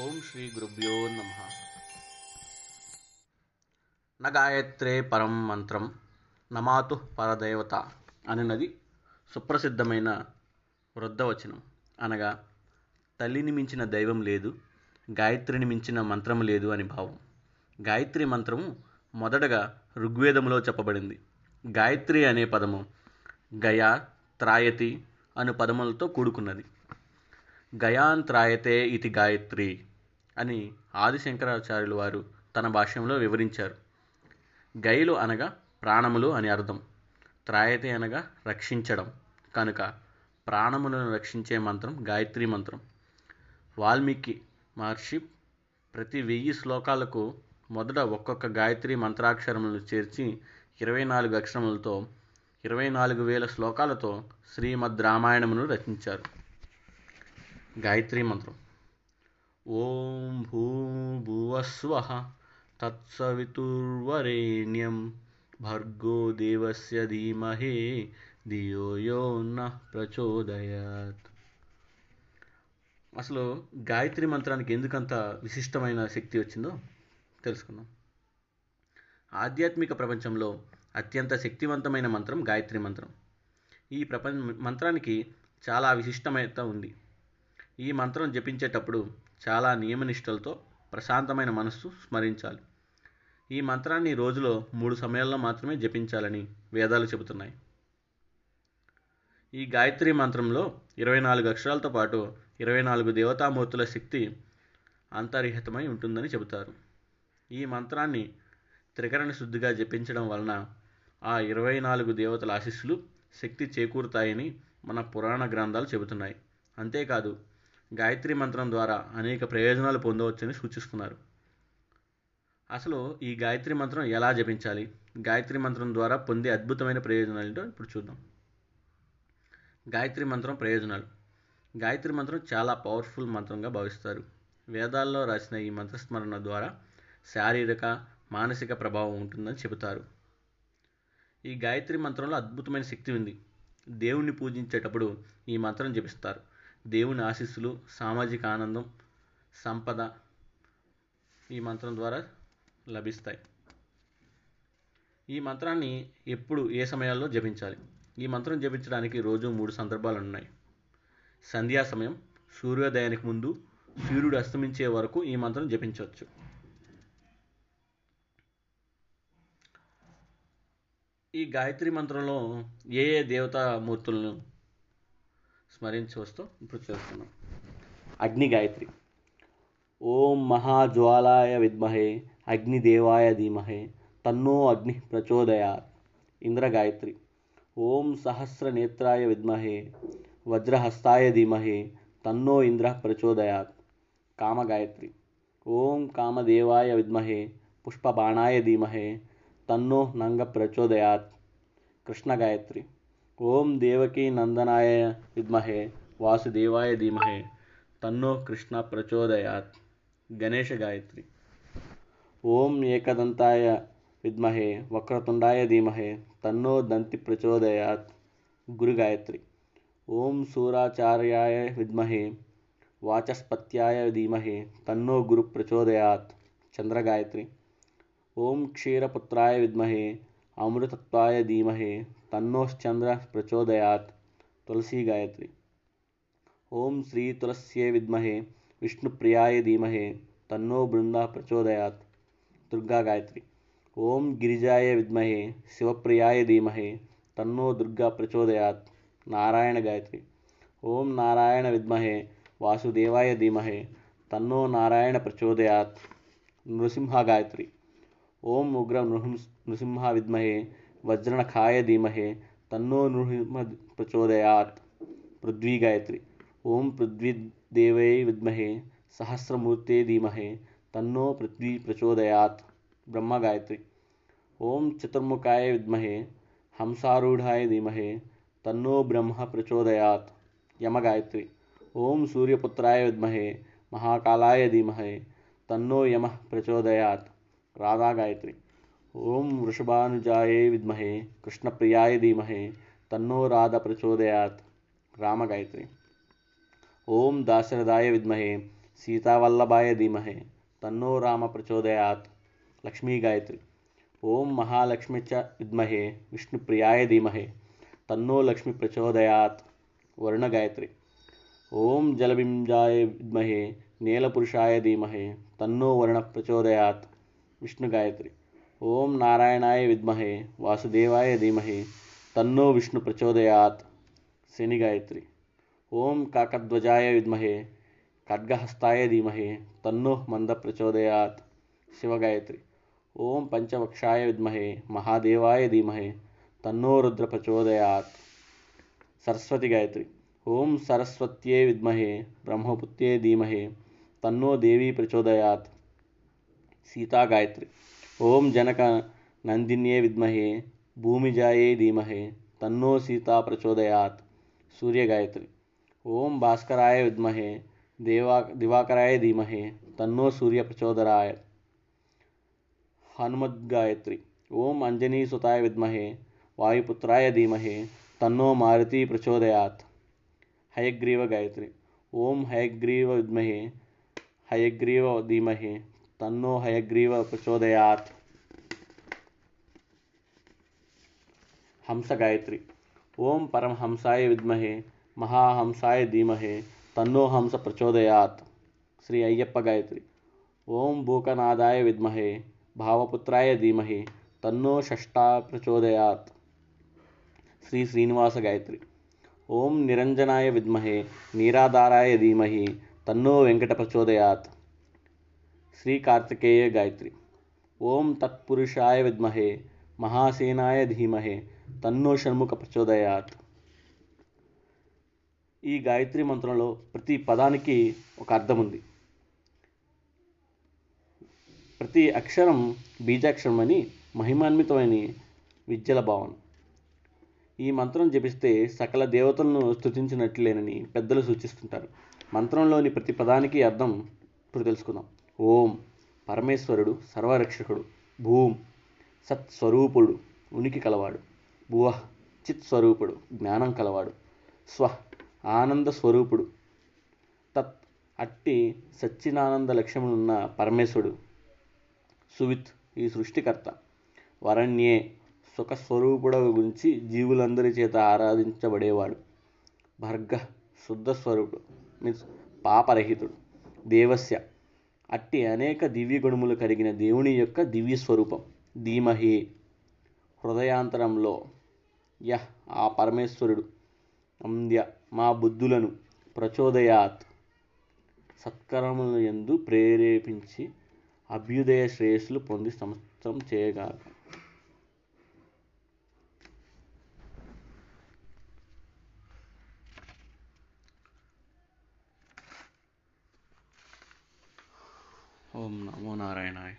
ఓం శ్రీ గురుభ్యో నమ. న గాయత్రే పరం మంత్రం నమాతు పరదేవత అనున్నది సుప్రసిద్ధమైన వృద్ధవచనం. అనగా తల్లిని మించిన దైవం లేదు గాయత్రిని మించిన మంత్రం లేదు అని భావం. గాయత్రి మంత్రము మొదటగా ఋగ్వేదములో చెప్పబడింది. గాయత్రి అనే పదము గయా త్రాయతి అను పదములతో కూడుకున్నది. గయాంత్రాయతే ఇది గాయత్రి అని ఆదిశంకరాచార్యులు వారు తన భాష్యంలో వివరించారు. గైలు అనగా ప్రాణములు అని అర్థం. త్రాయతే అనగా రక్షించడం. కనుక ప్రాణములను రక్షించే మంత్రం గాయత్రి మంత్రం. వాల్మీకి మహర్షి ప్రతి వెయ్యి శ్లోకాలకు మొదట ఒక్కొక్క గాయత్రి మంత్రాక్షరములను చేర్చి ఇరవై నాలుగు అక్షరములతో ఇరవై నాలుగు వేల శ్లోకాలతో శ్రీమద్ రామాయణమును రచించారు. గాయత్రి మంత్రం. ఓం భూభువస్వ తత్సవితుర్వరేణ్యం. భర్గో దేవస్య ధీమహే ధియో యో ప్రచోదయాత్. అసలు గాయత్రి మంత్రానికి ఎందుకంత విశిష్టమైన శక్తి వచ్చిందో తెలుసుకుందాం. ఆధ్యాత్మిక ప్రపంచంలో అత్యంత శక్తివంతమైన మంత్రం గాయత్రి మంత్రం. ఈ ప్రపంచ మంత్రానికి చాలా విశిష్టమైన ఉంది. ఈ మంత్రం జపించేటప్పుడు చాలా నియమనిష్టలతో ప్రశాంతమైన మనస్సు స్మరించాలి. ఈ మంత్రాన్ని రోజులో మూడు సమయాల్లో మాత్రమే జపించాలని వేదాలు చెబుతున్నాయి. ఈ గాయత్రి మంత్రంలో ఇరవై నాలుగు అక్షరాలతో పాటు ఇరవై నాలుగు దేవతామూర్తుల శక్తి అంతర్హితమై ఉంటుందని చెబుతారు. ఈ మంత్రాన్ని త్రికరణ శుద్ధిగా జపించడం వలన ఆ ఇరవై నాలుగు దేవతల ఆశీస్సులు శక్తి చేకూరుతాయని మన పురాణ గ్రంథాలు చెబుతున్నాయి. అంతేకాదు గాయత్రి మంత్రం ద్వారా అనేక ప్రయోజనాలు పొందవచ్చని సూచిస్తున్నారు. అసలు ఈ గాయత్రి మంత్రం ఎలా జపించాలి? గాయత్రి మంత్రం ద్వారా పొందే అద్భుతమైన ప్రయోజనాలు ఏంటో ఇప్పుడు చూద్దాం. గాయత్రి మంత్రం ప్రయోజనాలు. గాయత్రి మంత్రం చాలా పవర్ఫుల్ మంత్రంగా భావిస్తారు. వేదాల్లో రాసిన ఈ మంత్రస్మరణ ద్వారా శారీరక మానసిక ప్రభావం ఉంటుందని చెబుతారు. ఈ గాయత్రి మంత్రంలో అద్భుతమైన శక్తి ఉంది. దేవుణ్ణి పూజించేటప్పుడు ఈ మంత్రం జపిస్తారు. దేవుని ఆశీస్సులు సామాజిక ఆనందం సంపద ఈ మంత్రం ద్వారా లభిస్తాయి. ఈ మంత్రాన్ని ఎప్పుడు ఏ సమయాల్లో జపించాలి? ఈ మంత్రం జపించడానికి రోజు మూడు సందర్భాలు ఉన్నాయి. సంధ్యా సమయం సూర్యోదయానికి ముందు సూర్యుడు అస్తమించే వరకు ఈ మంత్రం జపించవచ్చు. ఈ గాయత్రి మంత్రంలో ఏ ఏ దేవతామూర్తులను స్మరించవచ్చో ఇప్పుడు చేస్తున్నాం అగ్ని గాయత్రి ఓం మహాజ్వాలాయ విద్మహే అగ్నిదేవాయ ధీమహే తన్నో అగ్ని ప్రచోదయాత్ ఇంద్ర గాయత్రి ఓం సహస్రనేత్రాయ విద్మహే వజ్రహస్తాయ ధీమహే తన్నో ఇంద్ర ప్రచోదయాత్ కామ గాయత్రి ఓం కామదేవాయ విద్మహే పుష్పబాణాయ ధీమహే తన్నో నంగ ప్రచోదయాత్ కృష్ణ గాయత్రి ಓಂ ದೇವಕೀನಂದನಾಯ ವಿದ್ಮಹೆ, ವಾಸುದೇವಾಯ ಧೀಮಹೆ, ತನ್ನೋ ಕೃಷ್ಣ ಪ್ರಚೋದಯಾತ್. ಗಣೇಶ ಗಾಯತ್ರಿ. ಓಂ ಏಕದಂತಾಯ ವಿದ್ಮಹೆ, ವಕ್ರತುಂಡಾಯ ಧೀಮಹೆ, ತನ್ನೋ ದಂತಿ ಪ್ರಚೋದಯಾತ್. ಗುರುಗಾಯತ್ರಿ ಓಂ ಸೂರಾಚಾರ್ಯಾಯ ವಿದ್ಮಹೆ, ವಾಚಸ್ಪತ್ಯಾಯ ಧೀಮಹೆ, ತನ್ನೋ ಗುರು ಪ್ರಚೋದಯಾತ್. ಚಂದ್ರಗಾಯತ್ರಿ ಓಂ ಕ್ಷೀರಪುತ್ರಾಯ ವಿದ್ಮಹೆ, ಅಮೃತತ್ವಾಯ ಧೀಮಹೆ तन्नोश्चन्द्रः प्रचोदयात् तुलसी गायत्री ॐ श्रीतुलस्यै विद्महे विष्णुप्रियाय धीमहे तन्नो बृन्दः प्रचोदयात् दुर्गा गायत्री ॐ गिरिजाय विद्महे शिवप्रियाय धीमहे तन्नो दुर्गा प्रचोदयात् नारायण गायत्री ॐ नारायण विद्महे वासुदेवाय धीमहे तन्नो नारायण प्रचोदयात् नृसिंह गायत्री ॐ उग्र नृहं नृसिंह विद्महे वज्रणखाय धीमहे, तन्नो नृहिम प्रचोदयात्। पृथ्वी गायत्री ओम पृथ्वीदेवै विद्महे सहस्रमूर्ते धीमहे, तन्नो पृथ्वी प्रचोदया ब्रह्मा गायत्री ओम चतुर्मुखाय विद्महे, हंसारूढ़ाय धीमहे, तन्नो ब्रह्म प्रचोदयात्। यम गायत्री ओम सूर्यपुत्राय विद्महे, महाकालाय धीमहे, तन्नो यम प्रचोदयात्। राधा गायत्री ओम वृषभानुजाए विद्महे, कृष्णप्रियाय धीमहे, तन्नो राधा प्रचोदयात् राम गायत्री। ओम दाशरथाय विद्महे, सीतावल्लभाय धीमहे, तन्नो राम प्रचोदया लक्ष्मी गायत्री। ओम महालक्ष्मी च विद्महे, विष्णुप्रियाय धीमहे, तन्नो लक्ष्मी प्रचोदया वर्ण गायत्री। ओम जलबिंजाय विद्महे, नीलपुरुषाय धीमहे, तन्नो वर्ण प्रचोदया विष्णु गायत्री। ಓಂ ನಾರಾಯಣಾಯ ವಿದ್ಮಹೆ, ವಾಸುದೇವಾಯ ಧೀಮಹಿ, ತನ್ನೋ ವಿಷ್ಣು ಪ್ರಚೋದಯಾತ್ ಸೇನಿಗಾಯತ್ರಿ ಓಂ ಕಾಕಧ್ವಜಾಯ ವಿದ್ಮಹೆ, ಖಡ್ಗಹಸ್ತಾಯ ಧೀಮಹಿ, ತನ್ನೋ ಮಂದ ಪ್ರಚೋದಯಾತ್ ಶಿವಗಾಯತ್ರಿ ಓಂ ಪಂಚವಕ್ಷಾಯ ವಿದ್ಮಹೆ, ಮಹಾದೇವಾಯ ಧೀಮಹಿ, ತನ್ನೋ ರುದ್ರ ಪ್ರಚೋದಯಾತ್, ಸರಸ್ವತಿ ಗಾಯತ್ರಿ. ಓಂ ಸರಸ್ವತ್ಯೇ ವಿದ್ಮಹೆ ಬ್ರಹ್ಮಪುತ್ರೇ ಧೀಮಹಿ, ತನ್ನೋ ದೇವಿ ಪ್ರಚೋದಯಾತ್, ಸೀತಾ ಗಾಯತ್ರಿ. ओं जनकनन्दिन्ये विद्महे भूमिजायै धीमहे, तन्नो सीता प्रचोदयात्। सूर्यगायत्री ओम भास्कराय विद्महे, देवा, दिवाकराय धीमहे, तन्नो सूर्य प्रचोदराय। हनुमद्गायत्री ओम अंजनी सुताय विद्महे, वायुपुत्राय धीमहे, तन्नो मारुति प्रचोदयात्। हयग्रीव गायत्री, ओम हयग्रीव विद्महे, हयग्रीव धीमहे तन्नो हयग्रीव प्रचोदयात् हंस गायत्री ओम परमहंसाय विद्महे महाहंसाय धीमहे तन्नो हंस प्रचोदयात् श्री अय्यप्प गायत्री ओम भूकनादाय विद्महे भावपुत्राय धीमहि तन्नो षष्टा प्रचोदयात् श्री श्रीनिवास गायत्री ओम निरंजनाय विद्महे नीराधाराय धीमहि तन्नो वेंकट प्रचोदयात् శ్రీ కార్తికేయ గాయత్రి. ఓం తత్పురుషాయ విద్మహే మహాసేనాయ ధీమహే తన్నో షణ్ముఖ ప్రచోదయాత్. ఈ గాయత్రి మంత్రంలో ప్రతి పదానికి ఒక అర్థం ఉంది. ప్రతి అక్షరం బీజాక్షరం అని మహిమాన్వితమైన విద్యల భావన. ఈ మంత్రం జపిస్తే సకల దేవతలను స్థుతించినట్లేనని పెద్దలు సూచిస్తుంటారు. మంత్రంలోని ప్రతి పదానికి అర్థం ఇప్పుడు తెలుసుకుందాం. ఓం పరమేశ్వరుడు సర్వరక్షకుడు భూం సత్స్వరూపుడు ఉనికి కలవాడు భువ చిత్ స్వరూపుడు జ్ఞానం కలవాడు స్వ ఆనంద స్వరూపుడు తత్ అట్టి సచ్చినానంద లక్ష్యమునున్న పరమేశ్వరుడు సువిత్ ఈ సృష్టికర్త వరణ్యే సుఖస్వరూపుడ గురించి జీవులందరి చేత ఆరాధించబడేవాడు భర్గ శుద్ధ స్వరూపుడు మీన్స్ పాపరహితుడు దేవస్య అట్టి అనేక దివ్య గుణములు కలిగిన దేవుని యొక్క దివ్య స్వరూపం. ధీమహి హృదయాంతరంలో యహ్ ఆ పరమేశ్వరుడు అంద్య మా బుద్ధులను ప్రచోదయాత్ సత్కరముల ఎందు ప్రేరేపించి అభ్యుదయ శ్రేయస్సులు పొంది సంస్థం చేయగాక. ओम नमो नारायणाय